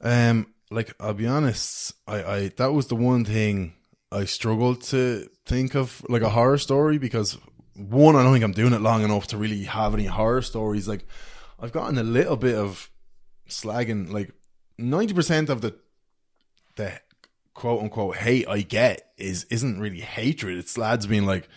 Um, like I'll be honest, I, I that was the one thing I struggled to think of like a horror story because one, I don't think I'm doing it long enough to really have any horror stories. Like I've gotten a little bit of slagging, like ninety percent of the the quote unquote hate I get is isn't really hatred. It's lads being like,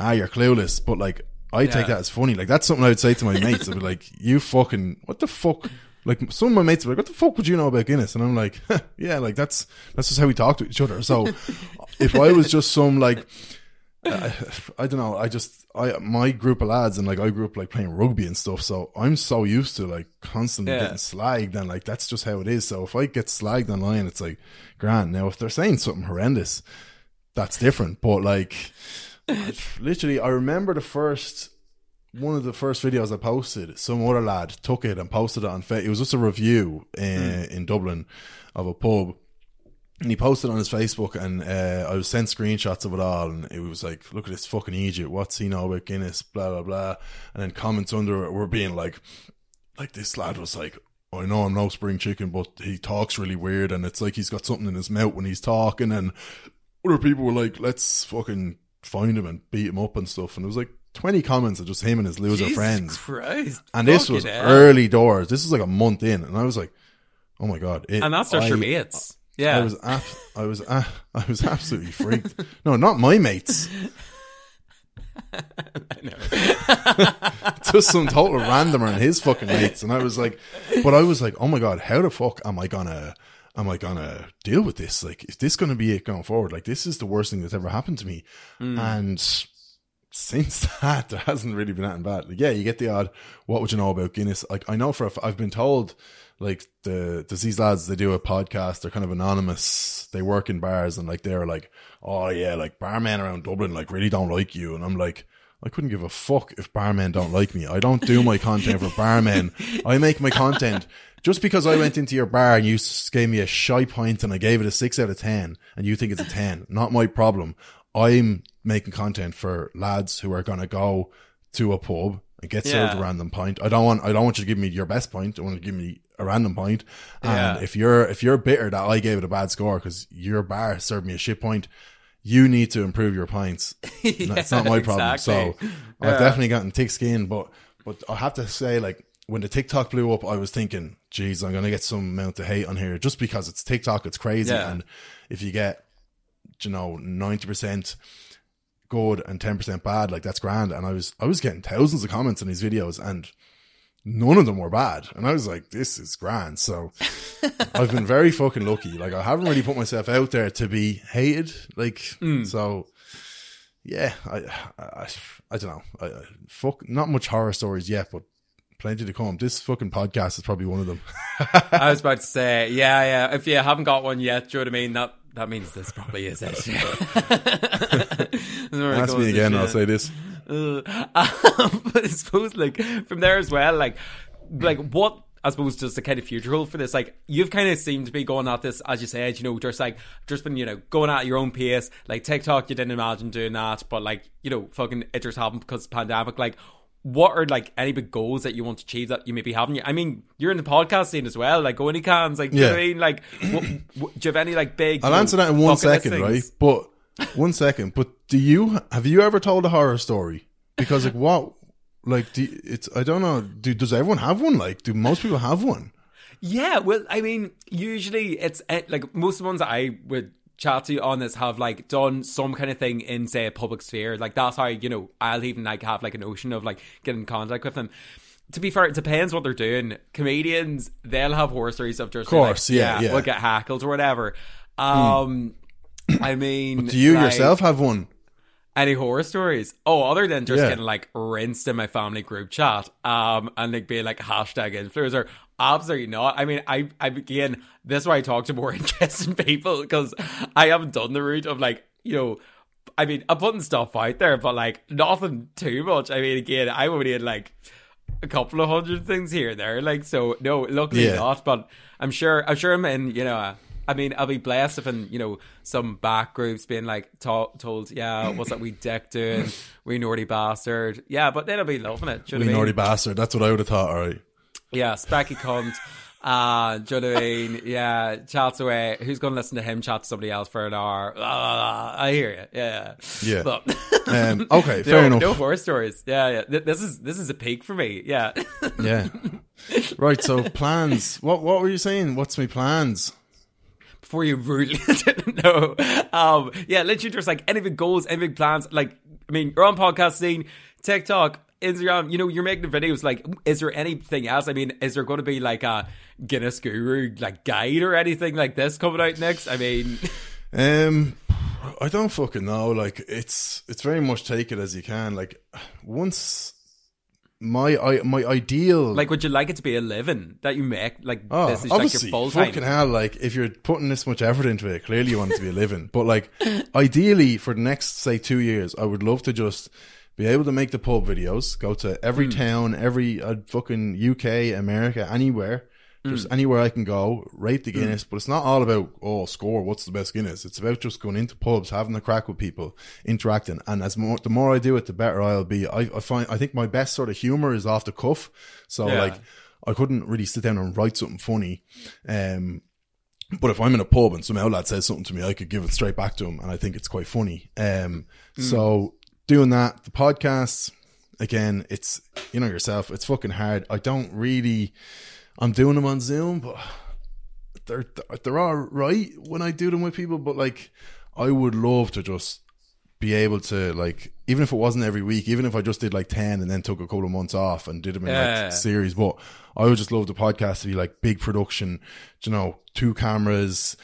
ah, you're clueless. But like I take that as funny. Like that's something I would say to my mates. I'd be like, you fucking what the fuck like some of my mates are like, "What the fuck would you know about Guinness?" And I'm like, (laughs) "Yeah, like that's that's just how we talk to each other." So, (laughs) if I was just some like, I, I don't know, I just I my group of lads and like I grew up like playing rugby and stuff, so I'm so used to like constantly Yeah. getting slagged and like that's just how it is. So if I get slagged online, it's like grand. Now if they're saying something horrendous, that's different. But like, (laughs) literally, I remember the first one of the first videos I posted, some other lad took it and posted it on Fa It was just a review in, in Dublin of a pub. And he posted on his Facebook and uh, I was sent screenshots of it all and it was like, look at this fucking Egypt, what's he know about Guinness, blah, blah, blah. And then comments under it were being like, like this lad was like, I know I'm no spring chicken, but he talks really weird and it's like he's got something in his mouth when he's talking and other people were like, let's fucking find him and beat him up and stuff. And it was like 20 comments of just him and his loser Jesus friends. Christ. And this was hell. early doors. This was like a month in. And I was like, oh my God. It, And that's I, your mates. Yeah. I was, ab- I was, I was absolutely freaked. No, not my mates. (laughs) (laughs) (laughs) Just some total randomer and his fucking mates. And I was like, but I was like, oh my God, how the fuck am I gonna, am I gonna deal with this? Like, is this gonna be it going forward? Like, this is the worst thing that's ever happened to me. Hmm. And since (laughs) that, there hasn't really been anything bad. Like, yeah, you get the odd, what would you know about Guinness? Like, I know for, a f- I've been told, like, the, the these lads, they do a podcast, they're kind of anonymous, they work in bars, and like, they're like, oh yeah, like, barmen around Dublin, like, really don't like you. And I'm like, I couldn't give a fuck if barmen don't like me. I don't do my content for barmen. I make my content just because I went into your bar and you gave me a shy pint and I gave it a six out of 10 and you think it's a 10. Not my problem. I'm making content for lads who are going to go to a pub and get served Yeah. a random pint. I don't want, I don't want you to give me your best pint. I want you to give me a random pint. And Yeah. if you're, if you're bitter that I gave it a bad score because your bar served me a shit point, you need to improve your pints. That's (laughs) not my problem. exactly. So I've definitely gotten thick skin, but but I have to say, like when the TikTok blew up, I was thinking, geez, I'm gonna get some amount of hate on here just because it's TikTok, it's crazy, Yeah. and if you get, you know, ninety percent good and ten percent bad, like that's grand. And I was I was getting thousands of comments on these videos, and none of them were bad, and I was like, this is grand. So (laughs) I've been very fucking lucky. Like I haven't really put myself out there to be hated. Like hmm. so, yeah. I I, I don't know. I, I, fuck, not much horror stories yet, but plenty to come. This fucking podcast is probably one of them. (laughs) I was about to say, (laughs) yeah, yeah. If you haven't got one yet, do you know what I mean? That that means this probably is it. (laughs) Ask me again, I'll say this. Uh, but I suppose like from there as well, like like what I suppose just the kind of future hold for this, like you've kind of seemed to be going at this, as you said, you know, just like just been, you know, going at your own pace. Like TikTok, you didn't imagine doing that, but like, you know, fucking it just happened because of the pandemic. Like what are like any big goals that you want to achieve that you maybe haven't? I mean, you're in the podcast scene as well. Like, go Only Cans, like, do you know I mean? Like, what, what, do you have any like big? I'll answer that in one second, right? But one second. But do you have you ever told a horror story? Because like what, like do it's I don't know. Do does everyone have one? Like do most people have one? Yeah, well, I mean, usually it's eh, like most of the ones that I would chat to you on this have like done some kind of thing in say a public sphere. Like that's how you know I'll even like have like a notion of like getting in contact with them. To be fair, it depends what they're doing. Comedians, they'll have horror stories of just Course, like, yeah, yeah. we'll get hackled or whatever. Um, I mean, Do you like, yourself have one? any horror stories? Oh, other than just Yeah. getting like rinsed in my family group chat, um, and like being like hashtag influencer. Absolutely not. I mean, I, I again, this is why I talk to more (laughs) interesting people because I haven't done the route of like, you know, I mean, I'm putting stuff out there, but like nothing too much. I mean, again, I only had like a couple of hundred things here and there. Like, so no, luckily Yeah. not. But I'm sure, I'm sure I'm in, you know, a I mean, I'll be blessed if in you know some back groups being like to- told, yeah, what's that we dick doing, we naughty bastard, yeah, but then I'll be loving it. We naughty bastard. That's what I would have thought. All right. Yeah, specky cunt. Uh, do you know what I mean? Yeah, chats away. Who's going to listen to him chat to somebody else for an hour? Ah, I hear you. Yeah. Yeah. But, Um, (laughs) okay, fair no, enough. no horror stories. Yeah, yeah. Th- This is this is a peak for me. Yeah. (laughs) Yeah. Right. So plans. What What were you saying? What's my plans? Before you rudely (laughs) didn't know. Um, yeah, literally just like any big goals, any big plans. Like, I mean, you're on podcasting, TikTok, Instagram. You know, you're making videos. Like, is there anything else? I mean, is there going to be like a Guinness Guru like guide or anything like this coming out next? I mean, (laughs) Um, I don't fucking know. Like it's it's very much take it as you can. Like once my I my ideal like, would you like it to be a living that you make? Like, Oh, this is like your full time. fucking hell! Like, if you're putting this much effort into it, clearly you want it to be a living. But like, (laughs) ideally, for the next say two years, I would love to just be able to make the pub videos, go to every town, every uh, fucking UK, America, anywhere, just anywhere I can go, rate the Guinness. But it's not all about oh score, what's the best Guinness. It's about just going into pubs, having a crack with people, interacting. And as more, the more I do it, the better I'll be. I, I find I think my best sort of humor is off the cuff. So Yeah. like. I couldn't really sit down and write something funny. Um, but if I'm in a pub and some outlet says something to me, I could give it straight back to him, and I think it's quite funny. Um, so doing that, the podcast, again, it's you know yourself, it's fucking hard. I don't really, I'm doing them on Zoom, but they're they're all right when I do them with people. But like, I would love to just be able to like even if it wasn't every week even if i just did like 10 and then took a couple of months off and did them in Yeah. like series but i would just love the podcast to be like big production you know two cameras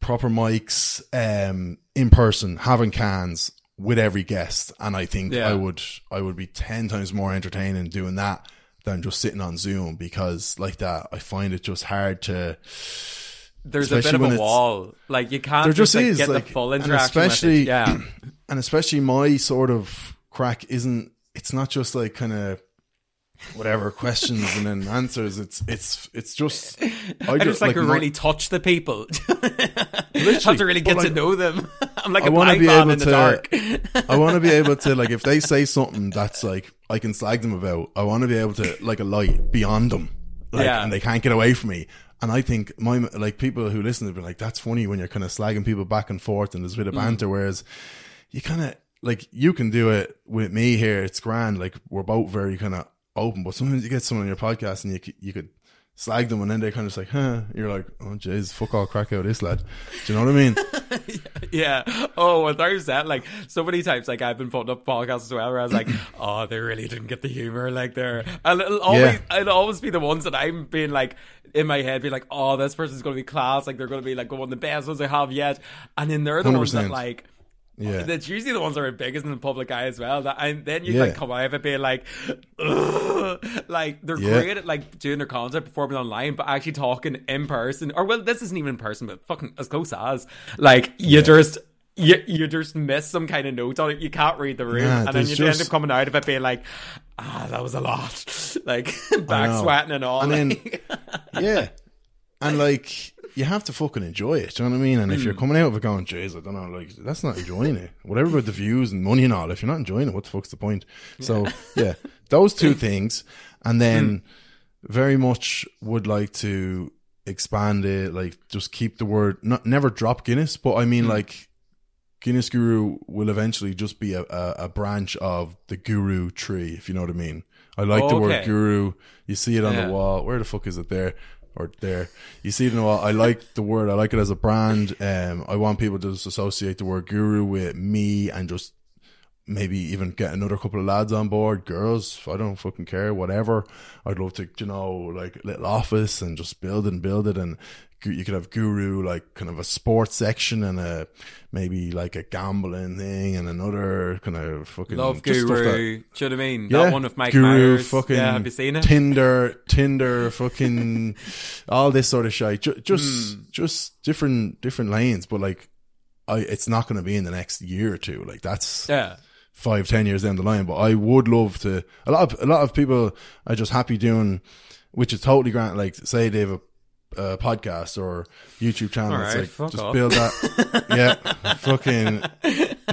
proper mics um in person having cans with every guest and i think Yeah. i would i would be 10 times more entertaining doing that than just sitting on zoom because like that i find it just hard to There's a bit of a wall. Like, you can't there just, just like, is get like the full interaction especially. Yeah. (clears throat) and especially my sort of crack isn't it's not just like kind of whatever questions and then answers it's it's it's just (laughs) i I just like, my- really touch the people. (laughs) have to really get to know them. (laughs) I'm like I a blind be man in the to- dark. I want to be able to like if they say something that's like I can slag them about. I want to be able to like a light beyond them, like, Yeah. and they can't get away from me. And I think my like people who listen to be like, that's funny when you're kind of slagging people back and forth and there's a bit of Mm. banter. Whereas you kind of like you can do it with me here. It's grand. Like we're both very kind of open, but sometimes you get someone on your podcast and you you could slag them and then they kind of just like, huh? You're like, oh jeez, fuck all crack out this lad. Do you know what I mean? (laughs) yeah. Oh, when there's that, like, so many times, like, I've been putting up podcasts as well where I was like, (clears throat) oh, they really didn't get the humor. Like, they're, and it'll always, it'll always be the ones that I'm being like, in my head, be like, oh, this person's going to be class. Like, they're going to be like one of the best ones I have yet. And then they're the ones that, like, Yeah. That's usually the ones that are biggest in the public eye as well. That, and then you Yeah. like come out of it being like, "Ugh." (laughs) like they're Yeah. great at like doing their content performing online, but actually talking in person. Or well, this isn't even in person, but fucking as close as like you just. You, you just miss some kind of note on it. You can't read the room, Nah, and then you just- end up coming out of it being like, "Ah, that was a lot," (laughs) like back sweating and all. And then- (laughs) yeah. And like you have to fucking enjoy it. Do you know what I mean? And if you're hmm. coming out of it going, jeez, I don't know, like that's not enjoying it. Whatever about the views and money and all, if you're not enjoying it, what the fuck's the point? So yeah, (laughs) those two things. And then hmm. very much would like to expand it, like just keep the word not never drop Guinness, but I mean hmm. like Guinness Guru will eventually just be a, a, a branch of the Guru tree, if you know what I mean. I like the word oh, Okay. Guru. You see it on Yeah. the wall. Where the fuck is it there? Or there. You see the wall. I like the word. I like it as a brand. Um, I want people to just associate the word Guru with me and just maybe even get another couple of lads on board, girls. I don't fucking care, whatever. I'd love to, you know, like little office and just build and build it. And you could have guru, like kind of a sports section and a maybe like a gambling thing and another kind of fucking Love just stuff Guru, that- do you know what I mean? yeah, That one with Mike Guru, Myers. fucking yeah, have you seen it? Tinder, Tinder, fucking (laughs) all this sort of shit. Ju- just, Hmm. just different, different lanes. But like, I, it's not going to be in the next year or two. Like that's yeah. five, ten years down the line. But I would love to. A lot of a lot of people are just happy doing, which is totally grand. Like say they have a, a podcast or YouTube channel. All it's like just off. build that. (laughs) yeah, fucking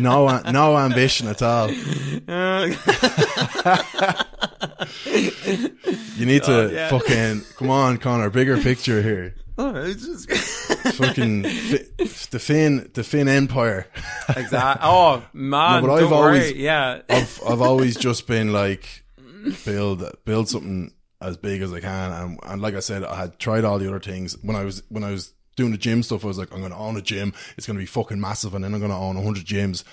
no, no ambition at all. (laughs) You need to oh, yeah. fucking come on, Connor. Bigger picture here. Oh, it's just (laughs) Fucking fi- the Finn, the Finn Empire. exactly. Oh man, No, but I've worry. always- yeah, I've I've always just been like build build something as big as I can, and, and like I said, I had tried all the other things when I was when I was doing the gym stuff. I was like, I'm going to own a gym. It's going to be fucking massive, and then I'm going to own hundred gyms.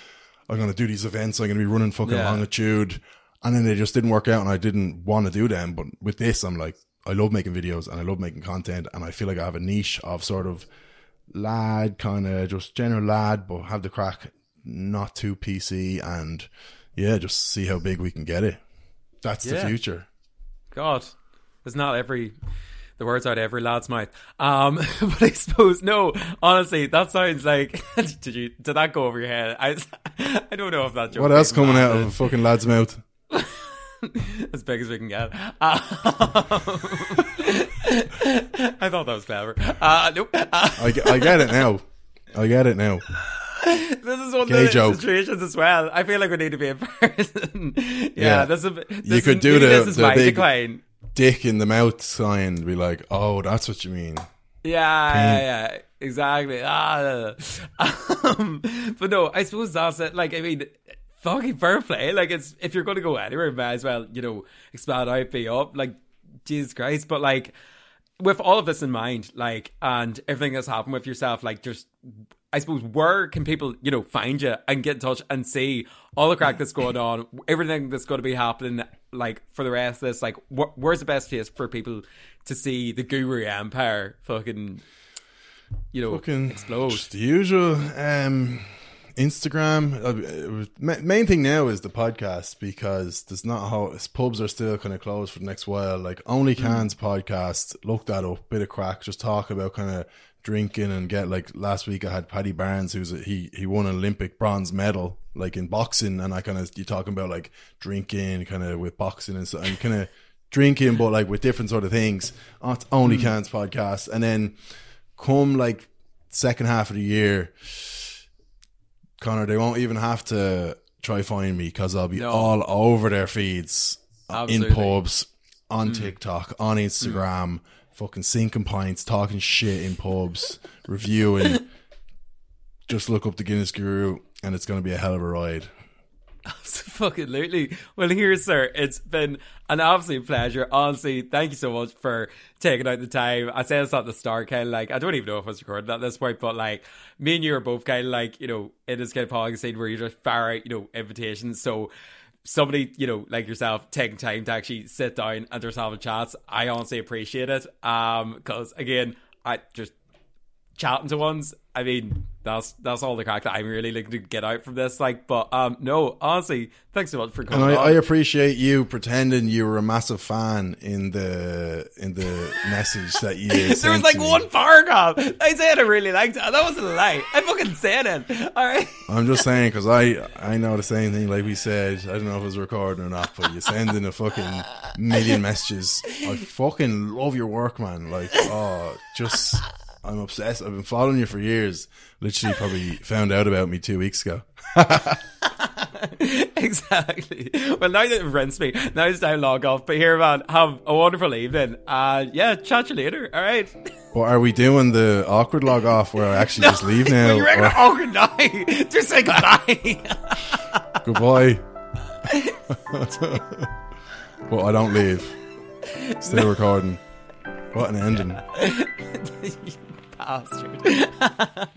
I'm going to do these events. I'm going to be running fucking Yeah. longitude, and then they just didn't work out, and I didn't want to do them. But with this, I'm like, I love making videos and I love making content, and I feel like I have a niche of sort of lad, kind of just general lad, but have the crack, not too PC, and yeah, just see how big we can get it. That's the future. God, it's not every the words out of every lad's mouth. Um, (laughs) but I suppose no. Honestly, that sounds like (laughs) did you did that go over your head? I (laughs) I don't know if that joke. What else coming out of a fucking lad's mouth? as big as we can get. Um, I thought that was clever. Uh, nope. Uh, I, I get it now. I get it now. this is one Gay of the situations as well. I feel like we need to be in person. yeah, Yeah. this is. This You could do the- this is the my big- decline. Dick in the mouth sign. Be like, oh, that's what you mean. Yeah, yeah, yeah, exactly. Ah, (laughs) um, but no, I suppose that's it. Like, I mean, fucking fair play. Like, it's if you're going to go anywhere, might as well, you know, expand out, be up. Like, Jesus Christ. But like, with all of this in mind, like, and everything that's happened with yourself, like, just. I suppose where can people, you know, find you and get in touch and see all the crack that's going on, everything that's going to be happening, like for the rest of this, like wh- where's the best place for people to see the Guru Empire fucking, you know, Fucking explode? Just the usual. Um, Instagram. Uh, main thing now is the podcast because there's not how pubs are still kind of closed for the next while. Like only Hmm. cans podcast. Look that up. Bit of crack. Just talk about kind of drinking and get like last week I had Paddy Barnes who's a, he he won an Olympic bronze medal like in boxing and I kind of you talking about like drinking kind of with boxing and so and kind of drinking but like with different sort of things. Oh, it's only Hmm. cans podcast and then come like second half of the year, Connor, they won't even have to try find me because I'll be No. all over their feeds uh, in pubs, on TikTok, on Instagram, fucking sinking pints, talking shit in pubs, (laughs) reviewing. Just look up the Guinness Guru, and it's going to be a hell of a ride. Absolutely. Well, here, sir, it's been an absolute pleasure. Honestly, thank you so much for taking out the time. I said this at the start, kind of like, I don't even know if I was recording at this point, but like, me and you are both kind of like, you know, in this kind of podcast scene where you just fire out, you know, invitations. So, somebody, you know, like yourself, taking time to actually sit down and just have a chat, I honestly appreciate it. Um, because again, I just chatting to ones. I mean, that's that's all the crack that I'm really looking to get out from this. Like, but um, no, honestly, thanks so much for And coming. I, on. I appreciate you pretending you were a massive fan in the in the message that you. (laughs) there was like one paragraph. I said I really liked it. That wasn't a lie. I fucking said it. All right. (laughs) I'm just saying because I I know the same thing. Like we said, I don't know if it was recording or not, but you're sending a fucking million messages. I fucking love your work, man. Like, oh, just I'm obsessed. I've been following you for years. Literally, probably (laughs) found out about me two weeks ago. (laughs) exactly. Well, now that you've rinsed me, now it's time log off. But here, man, have a wonderful evening. And yeah, chat you later. All right. (laughs) Well, are we doing the awkward log off where I actually just leave now? You're or- good night. Just say goodbye. Goodbye. well, I don't leave. Still recording. What an ending. Bastard. (laughs)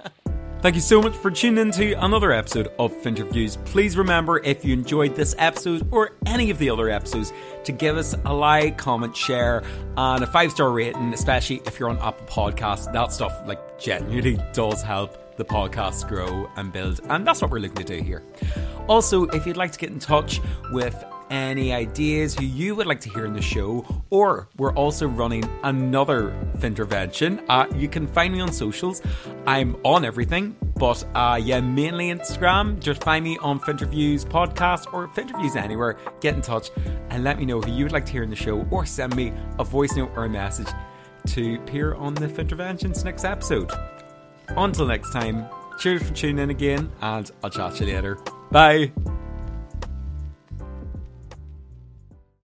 Thank you so much for tuning in to another episode of Finterviews. Please remember if you enjoyed this episode or any of the other episodes to give us a like, comment, share, and a five star rating, especially if you're on Apple Podcasts. That stuff like genuinely does help the podcast grow and build, and that's what we're looking to do here. Also, if you'd like to get in touch with any ideas who you would like to hear in the show, or we're also running another Fintervention. Uh, you can find me on socials. I'm on everything, but uh, yeah, mainly Instagram. Just find me on Finterviews podcast or Finterviews anywhere. Get in touch and let me know who you would like to hear in the show, or send me a voice note or a message to appear on the Finterventions next episode. Until next time, cheers for tuning in again, and I'll chat to you later. Bye.